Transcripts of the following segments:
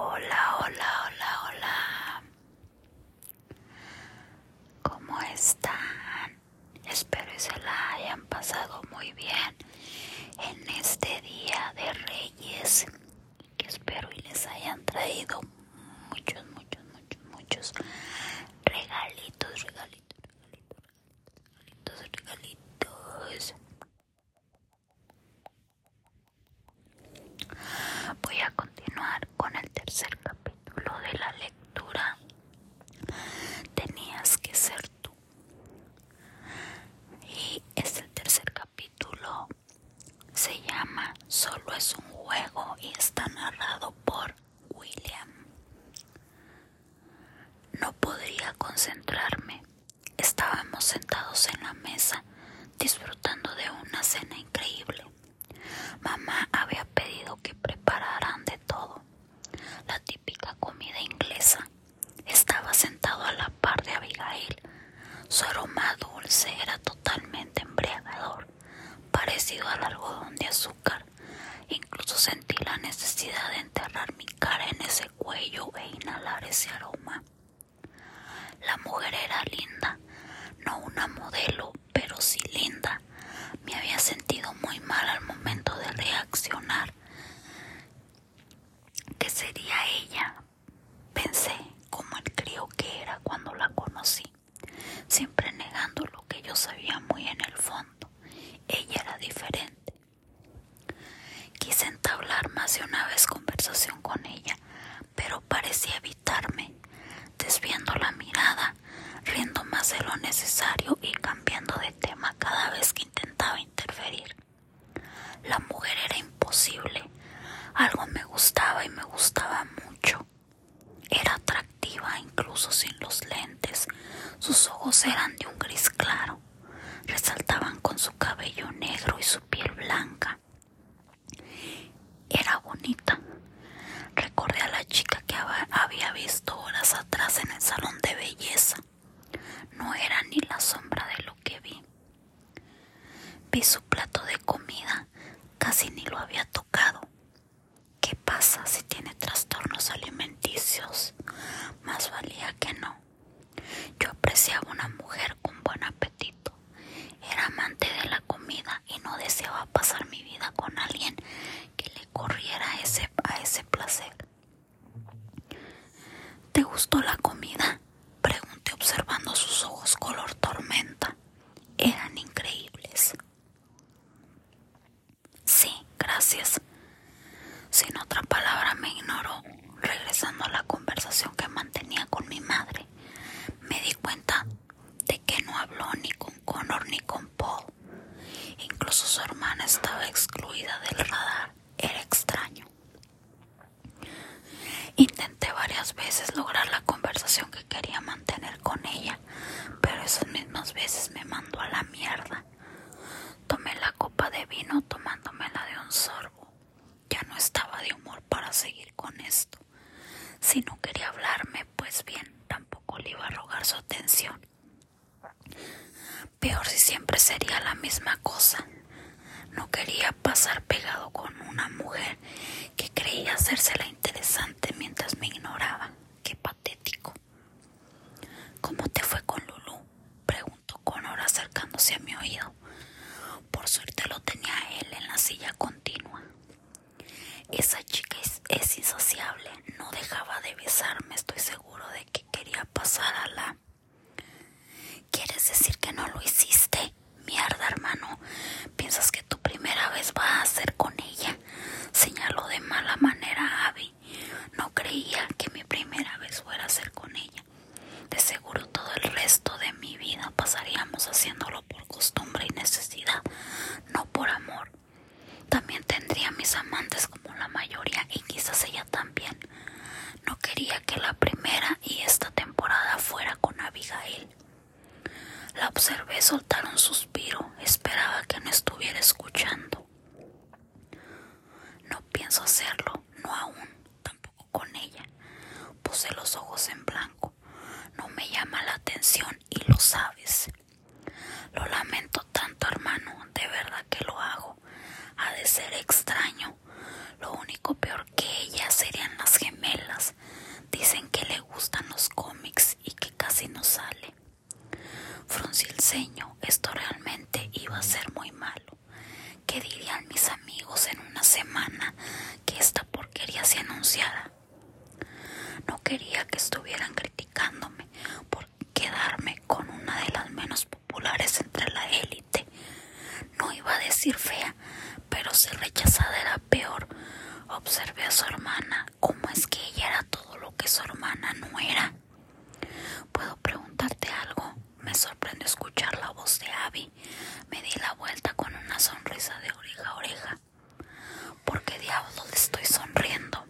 Hola, hola, hola, hola. ¿Cómo están? Espero que se la hayan pasado muy bien en este día de Reyes. Que espero y les hayan traído muchos, muchos, muchos, muchos regalitos, regalitos, regalitos, regalitos, regalitos. Voy a continuar con el tercer capítulo de la lectura. Tenías que ser tú. Y es el tercer capítulo. Se llama Solo es un juego y está narrado por William. No podría concentrarme. Estábamos sentados en la mesa disfrutando de una cena increíble. Mamá había pedido que prepararan de todo. La típica comida inglesa. Estaba sentado a la par de Abigail. Su aroma dulce era totalmente embriagador, parecido al algodón de azúcar. Incluso sentí la necesidad de enterrar mi cara en ese cuello e inhalar ese aroma. La mujer era linda, no una modelo, pero sí linda. Me había sentido muy mal al momento de reaccionar. ¿Qué sería ella? Pensé como el crío que era cuando la conocí, siempre negando lo que yo sabía muy en el fondo. Ella era diferente. Quise entablar más de una vez conversación con ella, pero parecía evitarme, desviando la mirada, riendo más de lo necesario y cambiando de tema cada vez que intentaba interferir. La mujer era imposible. Algo me gustaba y me gustaba mucho. Era atractiva incluso sin los lentes. Sus ojos eran de un gris claro. Resaltaban con su cabello negro y su piel blanca. Era bonita. Recordé a la chica que había visto horas atrás en el salón de belleza. No era ni la sombra de lo que vi. Vi su plato de comida, casi ni lo había tocado. ¿Qué pasa si tiene trastornos alimenticios? Más valía que no. Yo apreciaba una mujer con buen apetito. Era amante de la comida y no deseaba pasar mi vida con alguien que le corriera ese, a ese placer. ¿Te gustó la comida? Pregunté observando sus ojos color tormenta. Eran increíbles. Sí, gracias. Sin otra palabra me ignoró, regresando a la conversación que mantenía con mi madre. Me di cuenta de que no habló ni con Connor ni con Paul. Incluso su hermana estaba excluida del radar. Era extraño. Intenté varias lograr la conversación que quería mantener con ella, pero esas mismas veces me mandó a la mierda. Tomé la copa de vino tomándomela de un sorbo. Ya no estaba de humor para seguir con esto. Si no quería hablarme, pues bien, tampoco le iba a rogar su atención. Peor si siempre sería la misma cosa. No quería pasar pegado con una mujer que creía hacérsela interesante mientras me ignoraba. ¿Cómo te fue con Lulu? Preguntó Connor acercándose a mi oído. Por suerte lo tenía él en la silla continua. La observé soltar un suspiro. Esperaba que no estuviera escuchando. No pienso hacerlo, no aún, tampoco con ella. Puse los ojos en blanco. No me llama la atención y lo sabes. Lo lamento tanto, hermano, de verdad que lo hago. Ha de ser extraño. Lo único peor que ella serían las gemelas. Dicen que le gustan los cómics y que casi no sale. Fruncí el ceño, esto realmente iba a ser muy malo. ¿Qué dirían mis amigos en una semana que esta porquería se anunciara? No quería que estuvieran criticándome por quedarme con una de las menos populares entre la élite. No iba a decir fea, pero ser rechazada era peor. Observé a su hermana, cómo es que ella era todo lo que su hermana no era. ¿Puedo preguntarte algo? Me sorprendió escuchar la voz de Abby. Me di la vuelta con una sonrisa de oreja a oreja. ¿Por qué diablos le estoy sonriendo?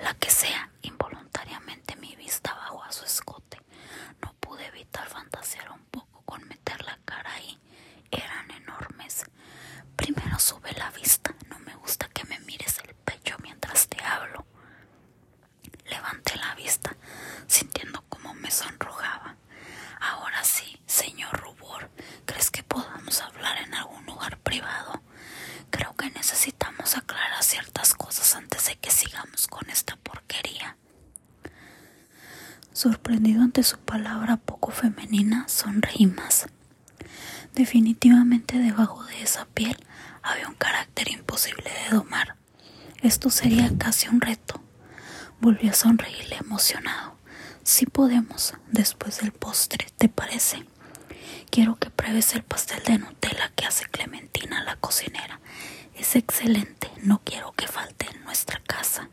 La que sea, involuntariamente mi vista bajó a su escote. No pude evitar fantasear un poco con meter la cara ahí. Eran enormes. Primero sube la vista. No me gusta que me mires el pecho mientras te hablo. Levanté la vista, sintiendo cómo me sonrojaba. Ahora sí, señor Rubor, ¿crees que podamos hablar en algún lugar privado? Creo que necesitamos aclarar ciertas cosas antes de que sigamos con esta porquería. Sorprendido ante su palabra poco femenina, sonreí más. Definitivamente debajo de esa piel había un carácter imposible de domar. Esto sería casi un reto. Volví a sonreírle emocionado. Si podemos, después del postre, ¿te parece? Quiero que pruebes el pastel de Nutella que hace Clementina, la cocinera. Es excelente, no quiero que falte en nuestra casa.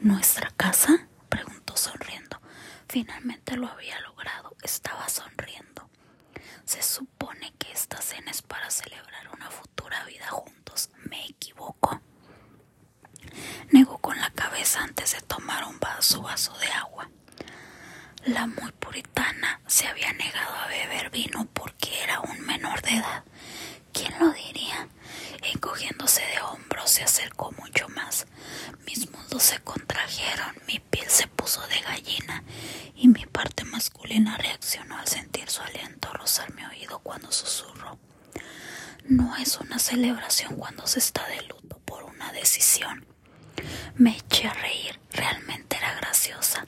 ¿Nuestra casa? preguntó sonriendo. Finalmente lo había logrado, estaba sonriendo. Se supone que esta cena es para celebrar una futura vida juntos. Me equivoco. Negó con la cabeza antes de tomar un vaso, vaso de agua. La muy puritana se había negado a beber vino porque era un menor de edad. ¿Quién lo diría? Encogiéndose de hombros se acercó mucho más. Mis muslos se contrajeron, mi piel se puso de gallina y mi parte masculina reaccionó al sentir su aliento rozar mi oído cuando susurró. No es una celebración cuando se está de luto por una decisión. Me eché a reír, realmente era graciosa.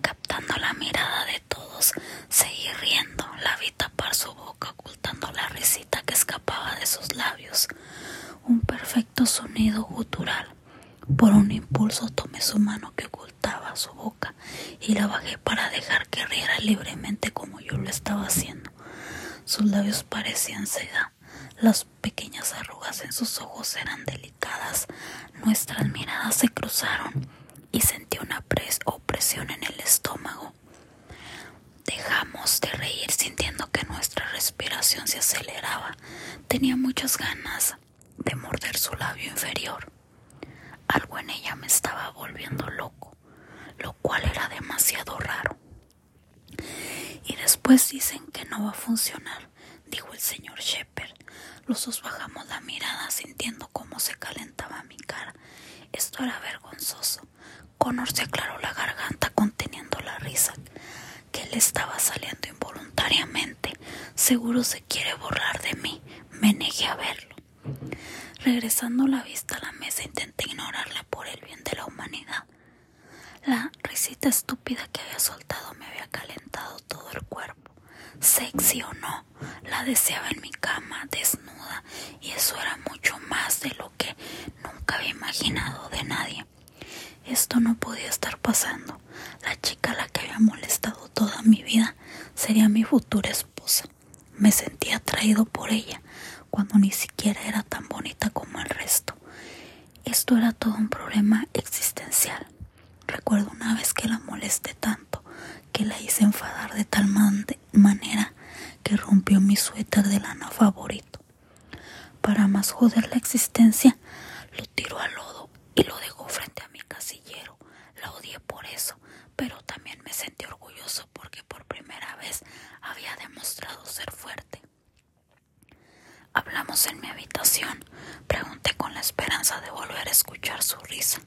Captando la mirada de todos, seguí riendo. La vi tapar su boca ocultando la risita que escapaba de sus labios. Un perfecto sonido gutural. Por un impulso tomé su mano que ocultaba su boca y la bajé para dejar que riera libremente como yo lo estaba haciendo. Sus labios parecían seda. Las pequeñas arrugas en sus ojos eran delicadas. Nuestras miradas se cruzaron y sentí una opresión en el estómago. Dejamos de reír sintiendo que nuestra respiración se aceleraba. Tenía muchas ganas de morder su labio inferior. Algo en ella me estaba volviendo loco, lo cual era demasiado raro. Y después dicen que no va a funcionar, dijo el señor Shepard. Los dos bajamos la mirada sintiendo cómo se calentaba mi cara. Esto era vergonzoso. Connor se aclaró la garganta conteniendo la risa que le estaba saliendo involuntariamente. Seguro se quiere borrar de mí. Me negué a verlo. Regresando la vista a la mesa intenté ignorarla por el bien de la humanidad. La risita estúpida que había soltado me había calentado todo el cuerpo. Sexy o no, la deseaba en mi cama, desnuda, y eso era mucho más de lo que nunca había imaginado de nadie. Esto no podía estar pasando. La chica a la que había molestado toda mi vida sería mi futura esposa. Me sentía atraído por ella cuando ni siquiera era tan bonita como el resto. Esto era todo un problema existencial. Recuerdo una vez que la molesté tanto que la hice enfadar de tal manera que rompió mi suéter de lana favorito. Para más joder la existencia, lo tiró al lodo y lo dejó frente a mi casillero. La odié por eso, pero también me sentí orgulloso porque por primera vez había demostrado ser fuerte. Hablamos en mi habitación. Pregunté con la esperanza de volver a escuchar su risa.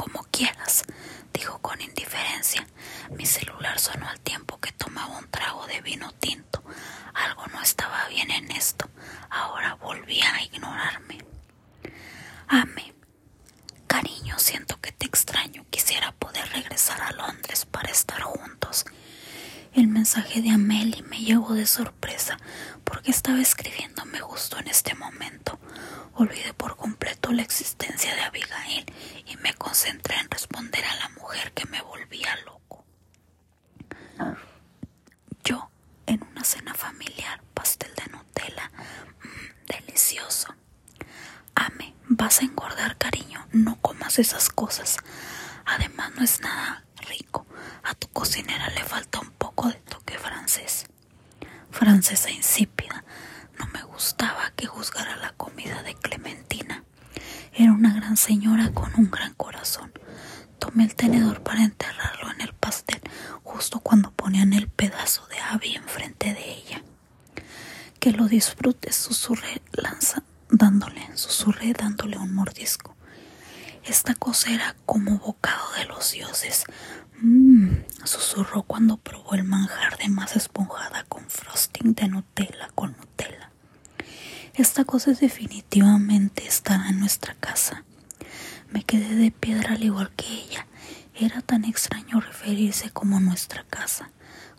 Como quieras, dijo con indiferencia. Mi celular sonó al tiempo que tomaba un trago de vino tinto. Algo no estaba bien en esto. Ahora volvía a ignorarme. Ame. Cariño, siento que te extraño. Quisiera poder regresar a Londres para estar juntos. El mensaje de Amelie me llegó de sorpresa porque estaba escribiéndome justo en este momento. Olvidé por completo la existencia de Abigail y me concentré en responder a la mujer que me volvía loco. Yo, en una cena familiar, pastel de Nutella, mm, delicioso. Ame, vas a engordar, cariño, no comas esas cosas. Además, no es nada rico. A tu cocinera le falta un poco de toque francés. Francesa insípida. No me gustaba que juzgara la comida de Clementina. Era una gran señora con un gran. El tenedor para enterrarlo en el pastel justo cuando ponían el pedazo de ave enfrente de ella. Que lo disfrute, susurré, lanza, dándole, dándole un mordisco. Esta cosa era como bocado de los dioses. Mmm, susurró cuando probó el manjar de masa esponjada con frosting de Nutella con Nutella. Esta cosa definitivamente estará en nuestra casa. Me quedé de piedra al igual que ella. Era tan extraño referirse como nuestra casa,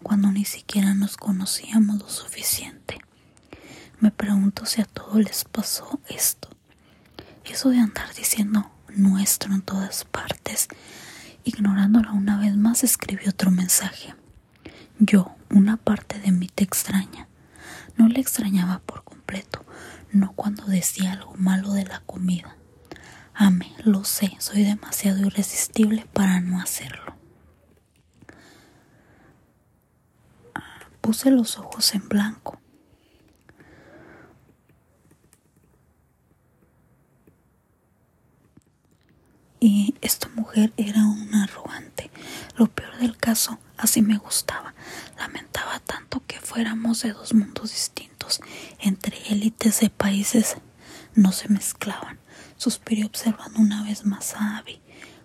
cuando ni siquiera nos conocíamos lo suficiente. Me pregunto si a todos les pasó esto. Eso de andar diciendo nuestro en todas partes. Ignorándola una vez más, escribió otro mensaje. Yo, una parte de mí te extraña. No le extrañaba por completo, no cuando decía algo malo de la comida. Ame, lo sé, soy demasiado irresistible para no hacerlo. Puse los ojos en blanco. Y esta mujer era una arrogante. Lo peor del caso, así me gustaba. Lamentaba tanto que fuéramos de dos mundos distintos. Entre élites de países no se mezclaban. Suspiré observando una vez más a Abby.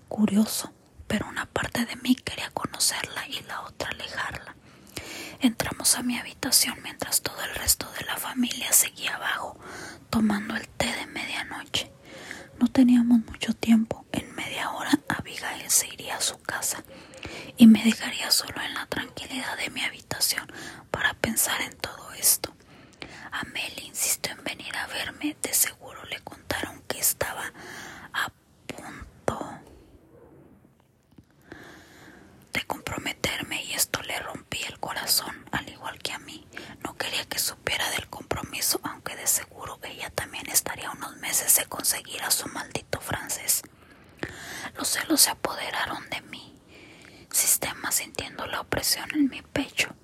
Curioso, pero una parte de mí quería conocerla y la otra alejarla. Entramos a mi habitación mientras todo el resto de la familia seguía abajo, tomando el té de medianoche. No teníamos mucho tiempo. En media hora Abigail se iría a su casa y me dejaría solo en la tranquilidad de mi habitación para pensar en todo esto. Amelie insistió en venir a verme. De seguro le contaron que estaba a punto de comprometerme y esto le rompí el corazón, al igual que a mí. No quería que supiera del compromiso, aunque de seguro ella también estaría unos meses de conseguir a su maldito francés. Los celos se apoderaron de mí, sistema sintiendo la opresión en mi pecho.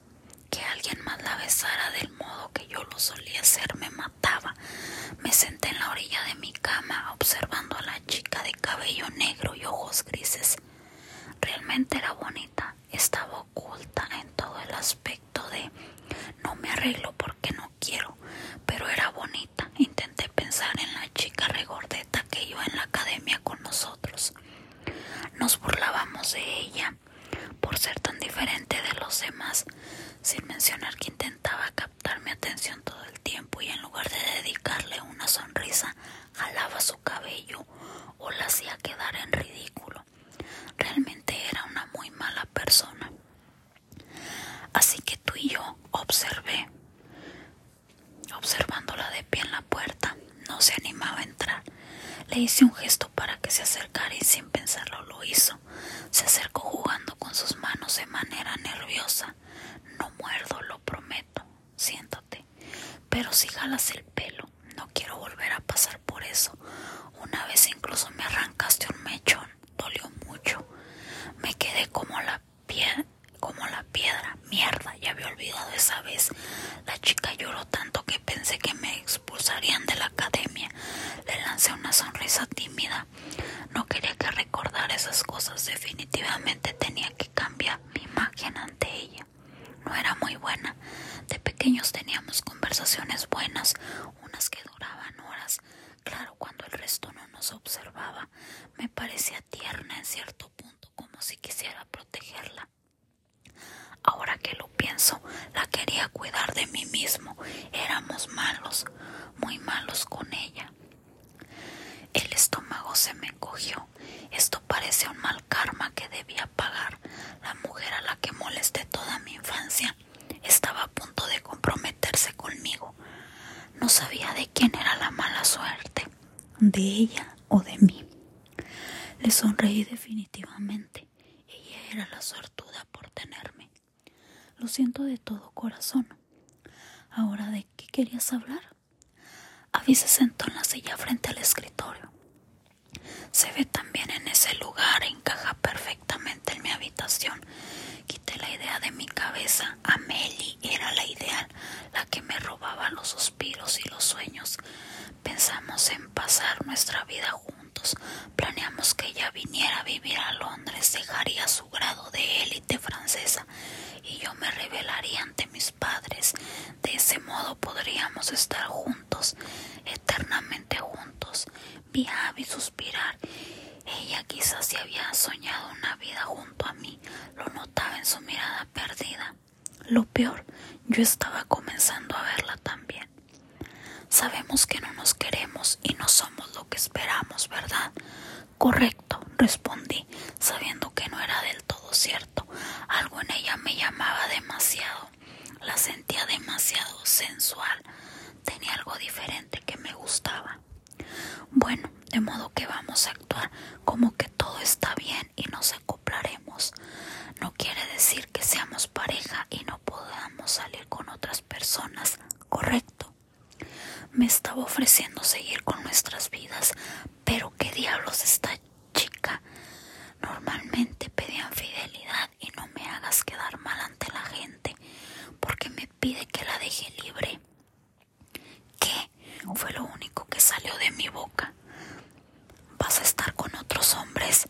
Que alguien más la besara del modo que yo lo solía hacer me mataba. Me senté en la orilla de mi cama observando a la chica de cabello negro y ojos grises. Realmente era bonita, estaba oculta en todo el aspecto de no me arreglo porque no quiero, pero era bonita. Intenté pensar en la chica regordeta que iba en la academia con nosotros. Nos burlábamos de ella por ser tan diferente de los demás, sin mencionar que intentaba captar mi atención todo el tiempo y en lugar de dedicarle una sonrisa, jalaba su cabello o la hacía quedar en ridículo. Realmente era una muy mala persona. Así que tú y yo observé, observándola de pie en la puerta, no se animaba a entrar. Le hice un gesto para que se acercara y sin pensarlo lo hizo. Se acercó jugando con sus manos de manera nerviosa. No muerdo, lo prometo. Siéntate. Pero si jalas el pelo, no quiero volver a pasar por eso. Una vez incluso me arrancaste un mechón. Dolió mucho. Me quedé como la piedra, como la piedra. Mierda, ya había olvidado esa vez. La chica lloró tanto que pensé que me expulsarían de la academia. Le lancé una sonrisa tímida. No quería que recordara esas cosas. Definitivamente tenía que cambiar mi imagen ante ella. No era muy buena. De pequeños teníamos conversaciones buenas, unas que duraban horas. Claro, cuando el resto no nos observaba, me parecía tierna en cierto punto, como si quisiera protegerla. Ahora que lo pienso, la quería cuidar de mí mismo. Éramos malos, muy malos con ella. El estómago se me encogió. Esto parece un mal karma que debía pagar. La mujer a la que molesté toda mi infancia estaba a punto de comprometerse conmigo. No de quién era la mala suerte, de ella o de mí. Le, Sonreí definitivamente. Ella era la suertuda por tenerme. Lo siento de todo corazón. Ahora, ¿de qué querías hablar? Abby se sentó en la silla frente al escritorio. Se ve también en ese lugar, encaja perfectamente en mi habitación. Quité la idea de mi cabeza. Amelie era la ideal, la que me robaba los suspiros y los sueños. Pensamos en pasar nuestra vida juntos. Planeamos que ella viniera a vivir a Londres, dejaría su grado de élite francesa y yo me revelaría ante mis padres. De ese modo podríamos estar juntos, eternamente juntos. Vi a se había soñado una vida junto a mí. Lo notaba en su mirada perdida. Lo peor, yo estaba comenzando a verla también. Sabemos que no nos queremos y no somos lo que esperamos, ¿verdad? Correcto, respondí, sabiendo que no era del todo cierto. Algo en ella me llamaba demasiado. La sentía demasiado sensual. Tenía algo diferente que me gustaba. Bueno, de modo que vamos a actuar como que todo está bien y nos acoplaremos. No quiere decir que seamos pareja y no podamos salir con otras personas, correcto. Me estaba ofreciendo seguir con nuestras vidas, pero ¿qué diablos esta chica? Normalmente pedían fidelidad y no me hagas quedar mal ante la gente, porque me pide que la deje libre. ¿Qué? Fue lo único que salió de mi boca. ¿Vas a estar con otros hombres?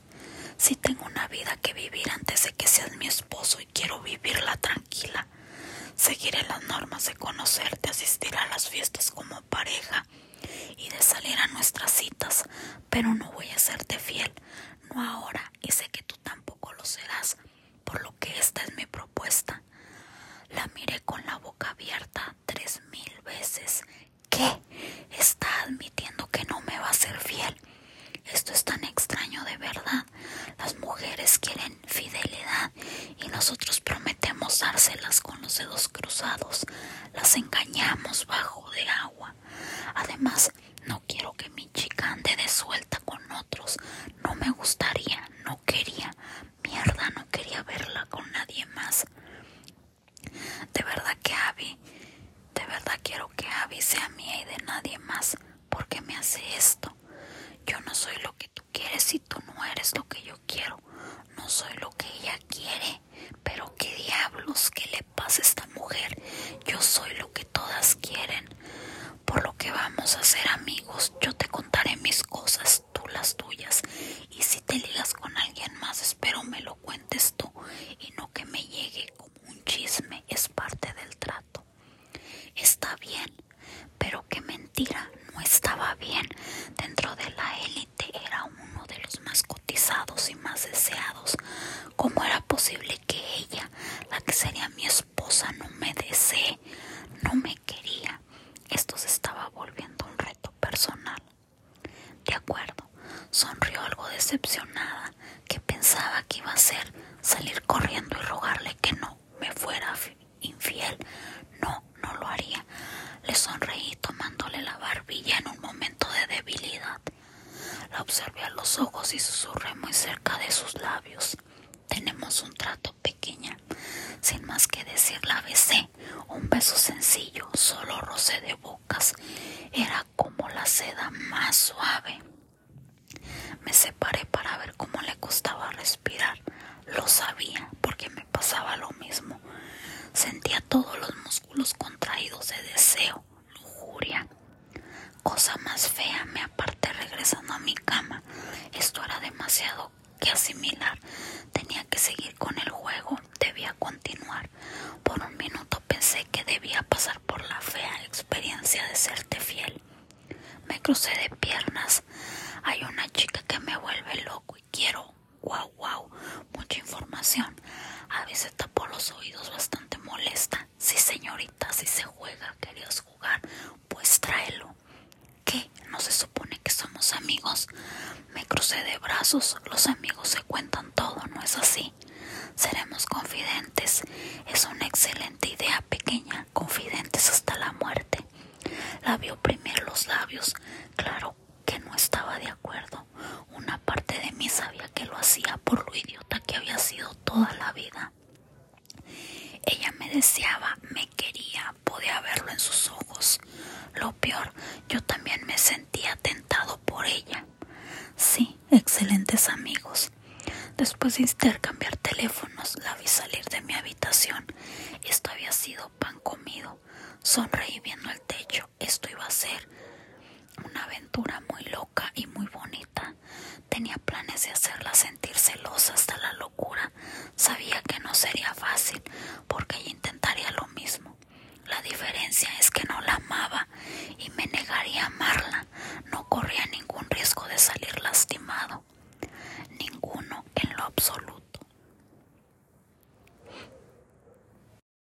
Si tengo una vida que vivir antes de que seas mi esposo y quiero vivirla tranquila. Seguiré las normas de conocerte, asistir a las fiestas como pareja y de salir a nuestras citas, pero no voy a serte fiel, no ahora, y sé que tú tampoco lo serás, por lo que esta es mi propuesta. La miré con la boca abierta tres mil veces. ¿Qué? Está admitiendo que no me va a ser fiel. Esto es tan extraño de verdad. Las mujeres quieren fidelidad y nosotros prometemos dárselas con los dedos cruzados. Las engañamos bajo de agua. Además, no quiero que mi chica ande de suelta con otros. No me gustaría, no quería. Mierda, no quería verla con nadie más. De verdad que Abby, de verdad quiero que Abby sea mía y de nadie más. porque me hace esto? Yo no soy lo que tú quieres y tú no eres lo que yo quiero. No soy lo que ella quiere. Pero qué diablos, ¿qué le pasa a esta mujer? Yo soy lo que todas quieren. Por lo que vamos a ser amigos, yo te contaré mis cosas, tú las tuyas. Y si te ligas con alguien más, espero me lo cuentes tú y no que me llegue como un chisme. Es parte del trato. Está bien, pero qué mentira, no estaba bien. Dentro de la élite era uno de los más cotizados y más deseados. ¿Cómo era posible que ella, la que sería mi esposa, no me desee, no me quería? Esto se estaba volviendo un reto personal. De acuerdo, sonrió algo decepcionada, que pensaba que iba a ser salir corriendo y rogarle que no me fuera infiel. No, no lo haría. Le sonreí tomándole la barbilla en un momento de debilidad. La observé a los ojos y susurré muy cerca de sus labios. Tenemos un trato pequeña. Sin más que decir la besé. Un beso sencillo, solo roce de bocas. Era como la seda más suave. Me separé para ver cómo le costaba respirar. Lo sabía porque me pasaba lo mismo. Sentía todos los músculos contraídos de deseo, lujuria. Cosa más fea, me aparté regresando a mi cama. Esto era demasiado que asimilar. Tenía que seguir con el juego, debía continuar. Por un minuto pensé que debía pasar por la fea experiencia de serte fiel. Me crucé de piernas. Hay una chica que me vuelve loco y quiero. Guau, guau, mucha información. A veces tapó los oídos bastante molesta. Sí, señorita, si se juega, querías jugar, pues tráelo. ¿Qué? ¿No se supone que somos amigos? Me crucé de brazos. Los amigos se cuentan todo, ¿no es así? Seremos confidentes. Es una excelente idea pequeña. Confidentes hasta la muerte. La vio oprimir los labios. Claro que no estaba de acuerdo. Una parte de mí sabía que por lo idiota que había sido toda la vida. Ella me deseaba, me quería, podía verlo en sus ojos. Lo peor, yo también me sentía tentado por ella. Sí, excelentes amigos. Después de